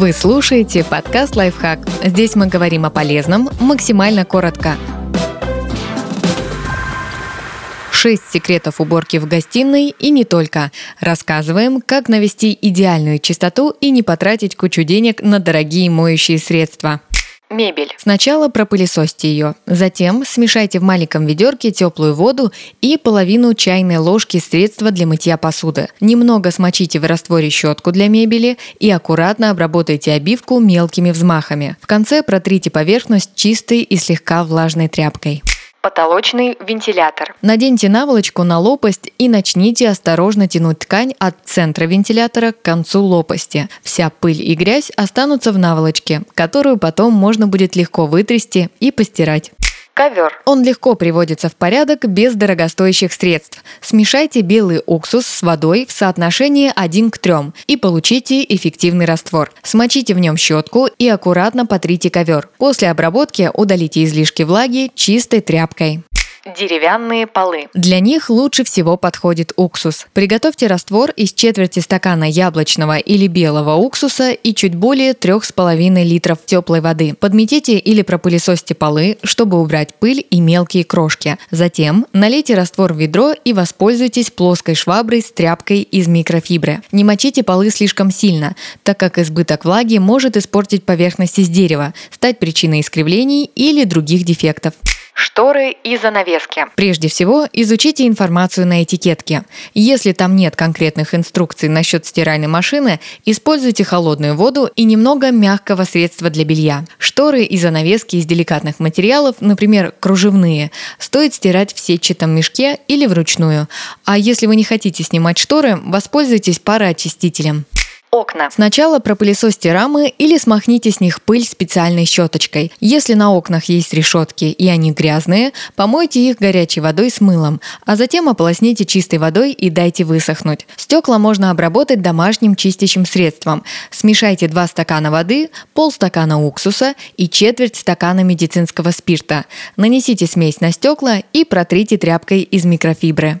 Вы слушаете подкаст «Лайфхак». Здесь мы говорим о полезном максимально коротко. Шесть секретов уборки в гостиной и не только. Рассказываем, как навести идеальную чистоту и не потратить кучу денег на дорогие моющие средства. Мебель. Сначала пропылесосьте ее, затем смешайте в маленьком ведерке теплую воду и половину чайной ложки средства для мытья посуды. Немного смочите в растворе щетку для мебели и аккуратно обработайте обивку мелкими взмахами. В конце протрите поверхность чистой и слегка влажной тряпкой потолочный вентилятор. Наденьте наволочку на лопасть и начните осторожно тянуть ткань от центра вентилятора к концу лопасти. Вся пыль и грязь останутся в наволочке, которую потом можно будет легко вытрясти и постирать. Ковер. Он легко приводится в порядок без дорогостоящих средств. Смешайте белый уксус с водой в соотношении 1 к 3 и получите эффективный раствор. Смочите в нем щетку и аккуратно потрите ковер. После обработки удалите излишки влаги чистой тряпкой деревянные полы. Для них лучше всего подходит уксус. Приготовьте раствор из четверти стакана яблочного или белого уксуса и чуть более 3,5 литров теплой воды. Подметите или пропылесосьте полы, чтобы убрать пыль и мелкие крошки. Затем налейте раствор в ведро и воспользуйтесь плоской шваброй с тряпкой из микрофибры. Не мочите полы слишком сильно, так как избыток влаги может испортить поверхность из дерева, стать причиной искривлений или других дефектов шторы и занавески. Прежде всего, изучите информацию на этикетке. Если там нет конкретных инструкций насчет стиральной машины, используйте холодную воду и немного мягкого средства для белья. Шторы и занавески из деликатных материалов, например, кружевные, стоит стирать в сетчатом мешке или вручную. А если вы не хотите снимать шторы, воспользуйтесь пароочистителем окна. Сначала пропылесосьте рамы или смахните с них пыль специальной щеточкой. Если на окнах есть решетки и они грязные, помойте их горячей водой с мылом, а затем ополосните чистой водой и дайте высохнуть. Стекла можно обработать домашним чистящим средством. Смешайте 2 стакана воды, полстакана уксуса и четверть стакана медицинского спирта. Нанесите смесь на стекла и протрите тряпкой из микрофибры.